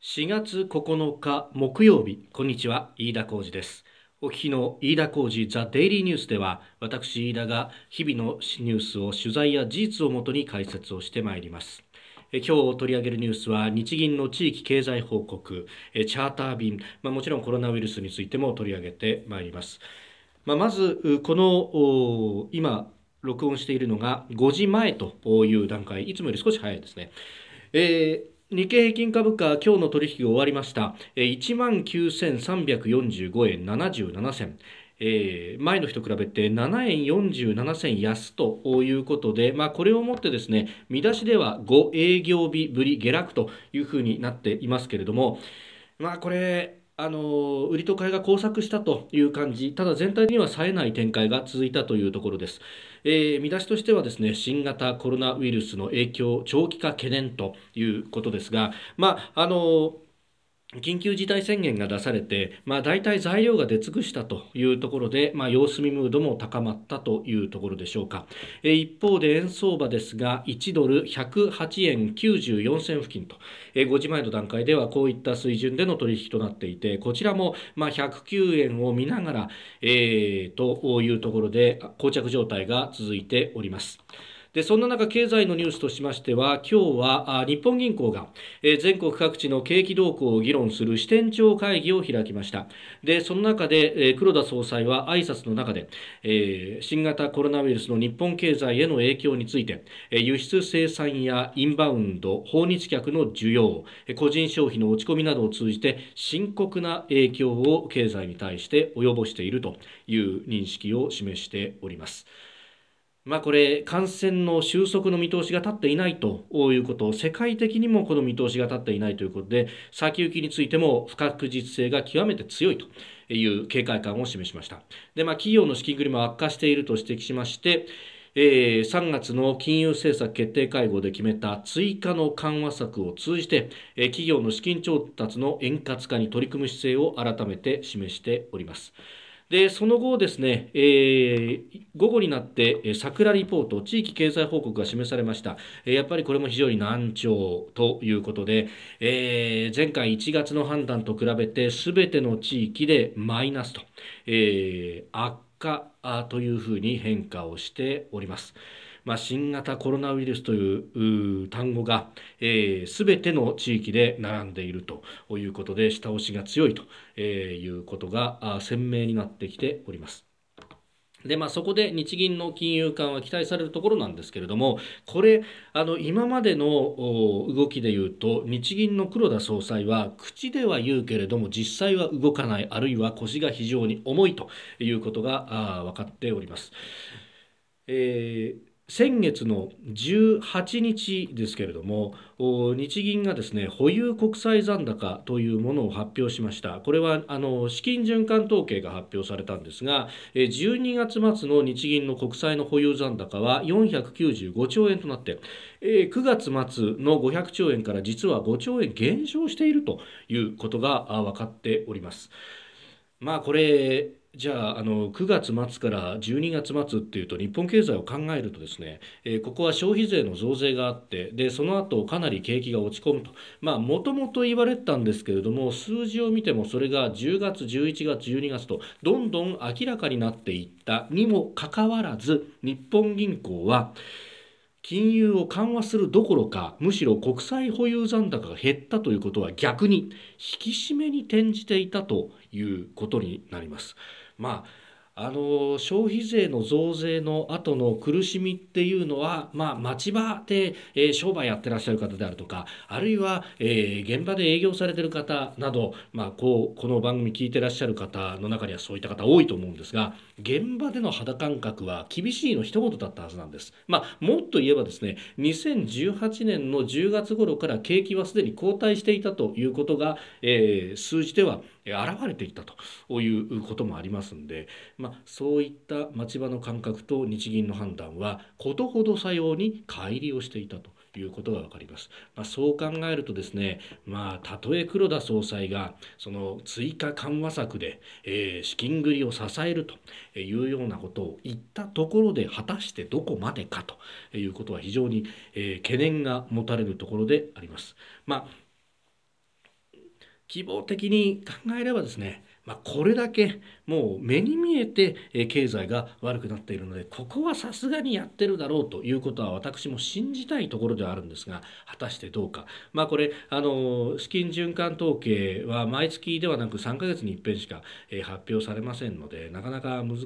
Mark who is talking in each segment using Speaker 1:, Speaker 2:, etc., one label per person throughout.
Speaker 1: 4月9日木曜日。こんにちは飯田浩二です。お聞きの飯田浩二ザ・デイリーニュースでは私飯田が日々のニュースを取材や事実をもとに解説をしてまいります。今日取り上げるニュースは日銀の地域経済報告チャーター便、まあ、もちろんコロナウイルスについても取り上げてまいります、まあ、まずこの今録音しているのが5時前という段階。いつもより少し早いですね、えー日経平均株価、今日の取引が終わりました。1万9345円77銭。えー、前の日と比べて7円47銭安ということで、まあ、これをもってですね見出しでは5営業日ぶり下落というふうになっていますけれども、まあ、これあの売りと買いが交錯したという感じ、ただ全体には冴えない展開が続いたというところです。えー、見出しとしてはですね、新型コロナウイルスの影響、長期化懸念ということですが、まあ、あの緊急事態宣言が出されて、まあ、大体材料が出尽くしたというところで、まあ、様子見ムードも高まったというところでしょうか。一方で円相場ですが、1ドル108円94銭付近と、え5時前の段階ではこういった水準での取引となっていて、こちらもまあ109円を見ながら、えー、というところで、膠着状態が続いております。でそんな中経済のニュースとしましては今日は日本銀行が、え、全国各地の景気動向を議論する支店長会議を開きましたでその中で、え、黒田総裁は挨拶の中で、え、新型コロナウイルスの日本経済への影響について、え、輸出生産やインバウンド訪日客の需要個人消費の落ち込みなどを通じて深刻な影響を経済に対して及ぼしているという認識を示しております。まあ、これ、感染の収束の見通しが立っていないということ、世界的にもこの見通しが立っていないということで、先行きについても不確実性が極めて強いという警戒感を示しました。で、まあ、企業の資金繰りも悪化していると指摘しまして、えー、3月の金融政策決定会合で決めた追加の緩和策を通じて、えー、企業の資金調達の円滑化に取り組む姿勢を改めて示しております。でその後ですね、えー、午後になって桜リポート地域経済報告が示されました、えー、やっぱりこれも非常に難聴ということで、えー、前回1月の判断と比べてすべての地域でマイナスと、え、悪化というふうに変化をしております。まあ、新型コロナウイルスという単語が、えー、全ての地域で並んでいるということで下押しが強いとえいうことが鮮明になってきております。でまあ、そこで日銀の金融緩和期待されるところなんですけれどもこれあの今までの動きでいうと日銀の黒田総裁は口では言うけれども実際は動かないあるいは腰が非常に重いということが分かっております。えー先月の18日ですけれども日銀がですね保有国債残高というものを発表しましたこれはあの資金循環統計が発表されたんですが12月末の日銀の国債の保有残高は495兆円となって9月末の500兆円から実は5兆円減少しているということが分かっております。まあこれじゃああの9月末から12月末っていうと日本経済を考えるとですね、えー、ここは消費税の増税があってでその後かなり景気が落ち込むと。もともと言われたんですけれども数字を見てもそれが10月11月12月とどんどん明らかになっていったにもかかわらず日本銀行は金融を緩和するどころかむしろ国債保有残高が減ったということは逆に引き締めに転じていたということになります。まああの消費税の増税の後の苦しみっていうのは、まあ、町場で、えー、商売やってらっしゃる方であるとかあるいは、えー、現場で営業されてる方など、まあ、こうこの番組聞いてらっしゃる方の中にはそういった方多いと思うんですが現場での肌感覚は厳しいの一言だったはずなんです。まあ、もっと言えばですね2018年の10月頃から景気はすでに後退していたということが、えー、数字では現れていたということもありますんで、まあ、そういった町場の感覚と日銀の判断はことほどさように乖離をしていたと。いうことが分かります。まあ、そう考えるとですね、まあ、たとえ黒田総裁がその追加緩和策で、えー、資金繰りを支えるというようなことを言ったところで果たしてどこまでかということは非常に、えー、懸念が持たれるところであります。まあ希望的に考えればですねまあ、これだけもう目に見えて経済が悪くなっているのでここはさすがにやってるだろうということは私も信じたいところではあるんですが果たしてどうかまあこれあの資金循環統計は毎月ではなく3ヶ月に一遍しか発表されませんのでなかなか難、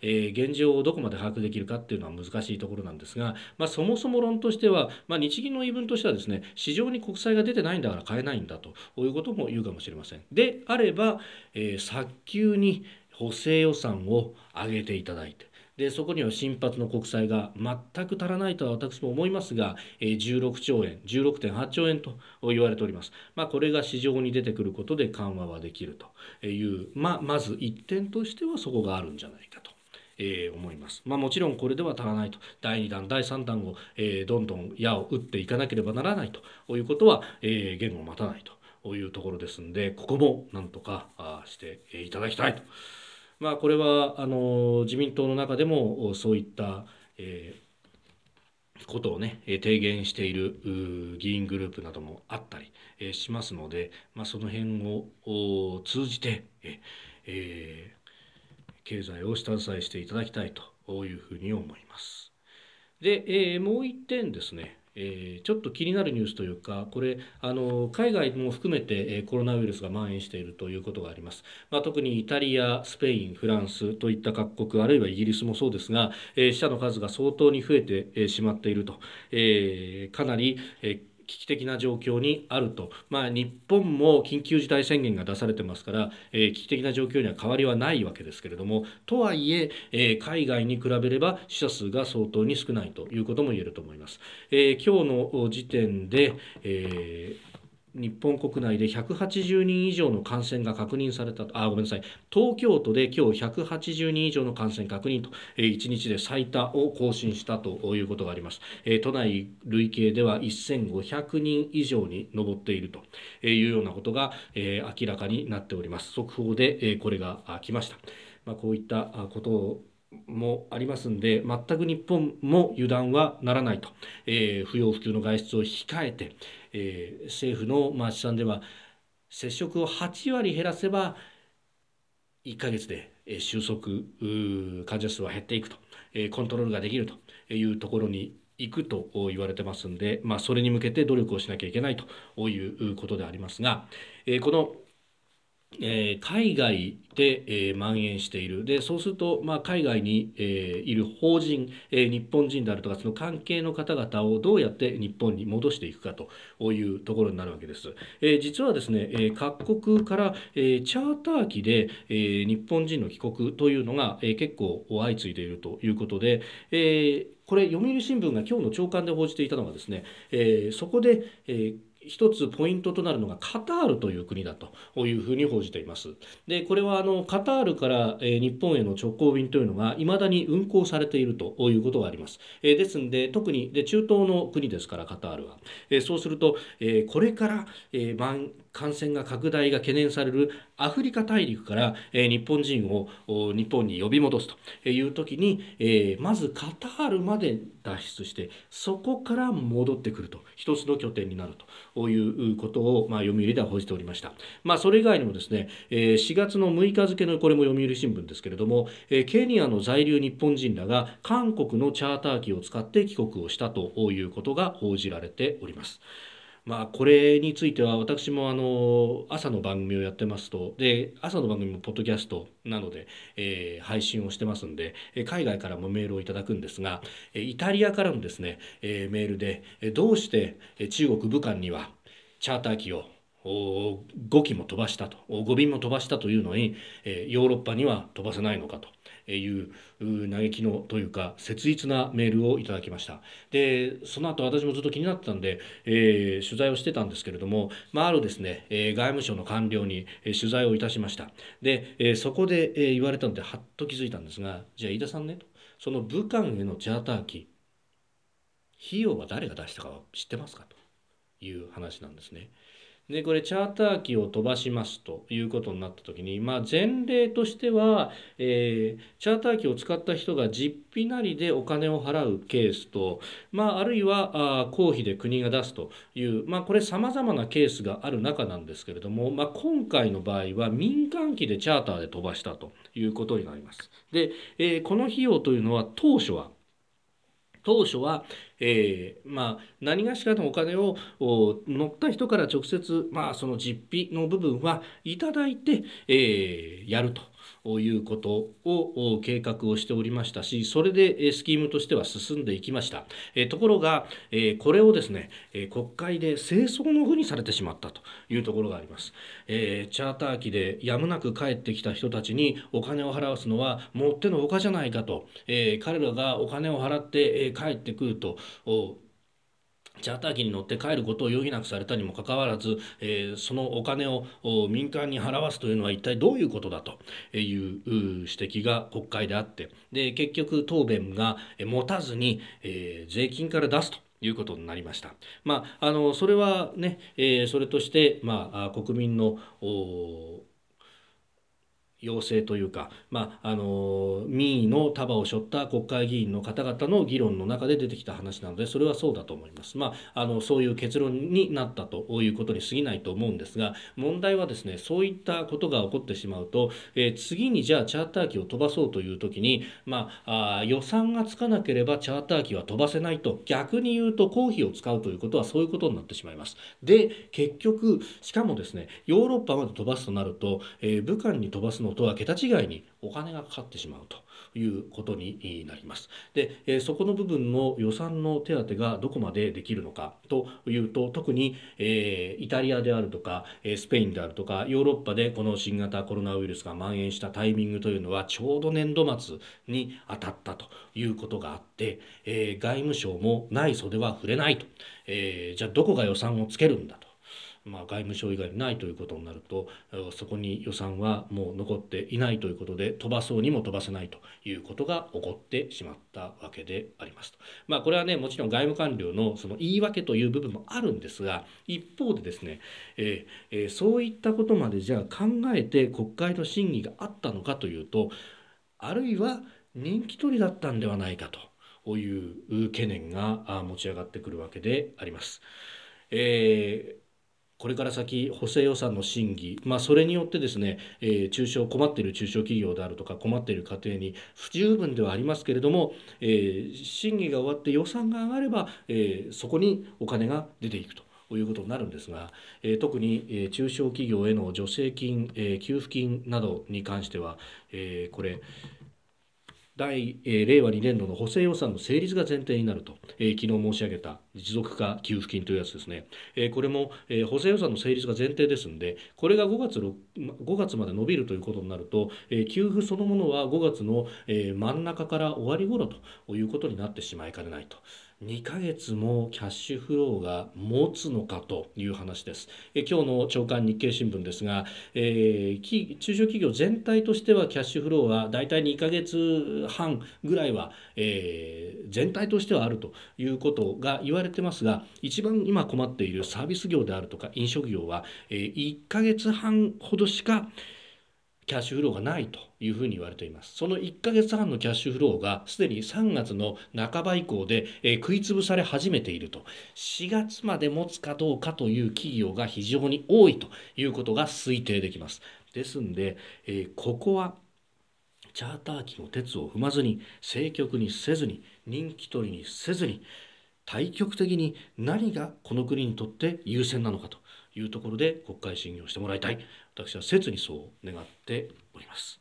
Speaker 1: え、現状をどこまで把握できるかっていうのは難しいところなんですが、まあ、そもそも論としては、まあ、日銀の言い分としてはですね市場に国債が出てないんだから買えないんだということも言うかもしれません。であれば、えー早急に補正予算を上げていただいてでそこには新発の国債が全く足らないとは私も思いますが16兆円16.8兆円と言われております、まあ、これが市場に出てくることで緩和はできるという、まあ、まず一点としてはそこがあるんじゃないかと。えー、思います。まあ、もちろんこれでは足らないと第2弾第3弾を、えー、どんどん矢を打っていかなければならないということは、えー、言語を待たないとというところですんでここもなんとかしていただきたいと。まあ、これはあの自民党の中でもそういった、え、ことをね提言している議員グループなどもあったり、しますので、まあ、その辺を通じて、えー、経済を下支えしていただきたいというふうに思います。で、えー、もう一点ですねえー、ちょっと気になるニュースというか、これ、あの海外も含めて、え、コロナウイルスが蔓延しているということがあります。まあ、特にイタリア、スペイン、フランスといった各国、あるいはイギリスもそうですが、えー、死者の数が相当に増えて、えー、しまっていると、えー、かなり、えー危機的な状況にあると、まあ、日本も緊急事態宣言が出されてますから、えー、危機的な状況には変わりはないわけですけれどもとはいええー、海外に比べれば死者数が相当に少ないということも言えると思います。えー、今日の時点で、えー日本国内で180人以上の感染が確認されたあごめんなさい。東京都で今日180人以上の感染確認と、えー、1日で最多を更新したということがあります、えー、都内累計では1500人以上に上っているというようなことが、えー、明らかになっております。速報で、え、これが来ました、まあ、こういったこともありますんで全く日本も油断はならないと、え、不要不急の外出を控えて、えー、政府のまあ試算では接触を8割減らせば1ヶ月で収束患者数は減っていくと、え、コントロールができるというところに行くと言われてますんで、まあ、それに向けて努力をしなきゃいけないということでありますが、え、このえー、海外で、えー、蔓延しているでそうすると、まあ、海外に、えー、いる法人、え、日本人であるとかその関係の方々をどうやって日本に戻していくかというところになるわけです。え、実はですね、え、各国から、え、チャーター機で、え、日本人の帰国というのが、え、結構相次いでいるということで、え、これ読売新聞が今日の朝刊で報じていたのがですね、え、そこで、えー一つポイントとなるのがカタールという国だというふうに報じています。でこれはあのカタールから、え日本への直行便というのが未だに運航されているということがあります。えですので特にで中東の国ですからカタールは、えそうすると、えこれから、え感染が拡大が懸念されるアフリカ大陸から、日本人を日本に呼び戻すという時に、まずカタールまで脱出してそこから戻ってくると。一つの拠点になると。いうことを、まあ、読売では報じておりました、まあ、それ以外にもですね、え4月の6日付のこれも読売新聞ですけれども、ケニアの在留日本人らが韓国のチャーター機を使って帰国をしたということが報じられております。まあ、これについては私もあの朝の番組をやってますとで朝の番組もポッドキャストなので、えー、配信をしてますんで海外からもメールをいただくんですがイタリアからのですね、えー、メールでどうして中国武漢にはチャーター機を5機も飛ばしたと5便も飛ばしたというのにヨーロッパには飛ばせないのかと。いう嘆きのというか切実なメールをいただきました。でその後私もずっと気になってたんで、えー、取材をしてたんですけれども、まあ、あるですね、えー、外務省の官僚に取材をいたしました。で、えー、そこで、え、言われたのではっと気づいたんですがじゃあ飯田さんねその武漢へのチャーター機費用は誰が出したか知ってますか？という話なんですね。でこれチャーター機を飛ばしますということになった時に、まあ、前例としては、えー、チャーター機を使った人が実費なりでお金を払うケースと、まあ、あるいはあ公費で国が出すという、まあ、これさまざまなケースがある中なんですけれども、まあ、今回の場合は民間機でチャーターで飛ばしたということになります。で、えー、この費用というのは当初は当初は、えー、まあ、何がしかのお金を乗った人から直接、まあ、その実費の部分はいただいて、えー、やると。いうことを計画をしておりましたしそれでスキームとしては進んでいきました。ところがこれをですね国会で清掃の具にされてしまったというところがあります。チャーター機でやむなく帰ってきた人たちにお金を払わすのはもってのほかじゃないかと。彼らがお金を払って帰ってくると。チャーター機に乗って帰ることを余儀なくされたにもかかわらず、えー、そのお金を民間に払わすというのは一体どういうことだという指摘が国会であってで結局答弁が持たずに、えー、税金から出すと。いうことになりました。まあ、あのそれはね、えー、それとして、まあ、国民の要請というか、まあ、あの民意の束を背負った国会議員の方々の議論の中で出てきた話なのでそれはそうだと思います。まあ、あのそういう結論になったということに過ぎないと思うんですが問題はですねそういったことが起こってしまうと、えー、次にじゃあチャーター機を飛ばそうという時に、まあ、あ予算がつかなければチャーター機は飛ばせないと逆に言うと公費を使うということはそういうことになってしまいます。で結局しかもですねヨーロッパまで飛ばすとなると、えー、武漢に飛ばすのとは桁違いにお金がかかってしまうということになります。で、えそこの部分の予算の手当がどこまでできるのかというと特に、えイタリアであるとかスペインであるとかヨーロッパでこの新型コロナウイルスが蔓延したタイミングというのはちょうど年度末に当たったということがあって、え外務省もない袖は触れないと、えじゃあどこが予算をつけるんだと。まあ、外務省以外にないということになるとそこに予算はもう残っていないということで飛ばそうにも飛ばせないということが起こってしまったわけでありますと。まあ、これはねもちろん外務官僚のその言い訳という部分もあるんですが一方でですね、えー、そういったことまでじゃあ考えて国会の審議があったのかというとあるいは人気取りだったんではないかという懸念が持ち上がってくるわけであります。えーこれから先補正予算の審議、まあ、それによってですね、えー、中小困っている中小企業であるとか困っている家庭に不十分ではありますけれども、えー、審議が終わって予算が上がれば、えー、そこにお金が出ていくと。いうことになるんですが、え、特に、え、中小企業への助成金、え、給付金などに関しては、え、これ第、え、令和2年度の補正予算の成立が前提になると、えー、昨日申し上げた持続化給付金というやつですね、え、これも、え、補正予算の成立が前提ですのでこれが5月 ,5 月まで伸びるということになると、え、給付そのものは5月の、え、真ん中から終わり頃ということになってしまいかねないと。2ヶ月もキャッシュフローが持つのかという話です。え今日の朝刊日経新聞ですが、えー、中小企業全体としてはキャッシュフローはだいたい2ヶ月半ぐらいは、えー、全体としてはあるということが言われてますが一番今困っているサービス業であるとか飲食業は、えー、1ヶ月半ほどしかキャッシュフローがないというふに言われています。その1ヶ月半のキャッシュフローがすでに3月の半ば以降で、え、食い潰され始めていると。4月まで持つかどうかという企業が非常に多いということが推定できます。ですんで、え、ここはチャーター機の鉄を踏まずに政局にせずに人気取りにせずに対極的に何がこの国にとって優先なのかというところで国会審議をしてもらいたい。私は切にそう願っております。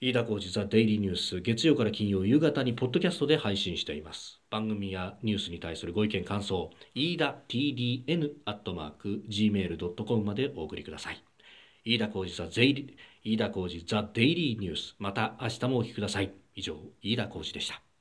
Speaker 1: 飯田浩司ザ・デイリーニュース月曜から金曜夕方にポッドキャストで配信しています。番組やニュースに対するご意見感想飯田 TDN アットマーク Gmail.com までお送りください。飯田浩司ザ・デイリー飯田浩司ザ・デイリーニュースまた明日もお聞きください。以上飯田浩司でした。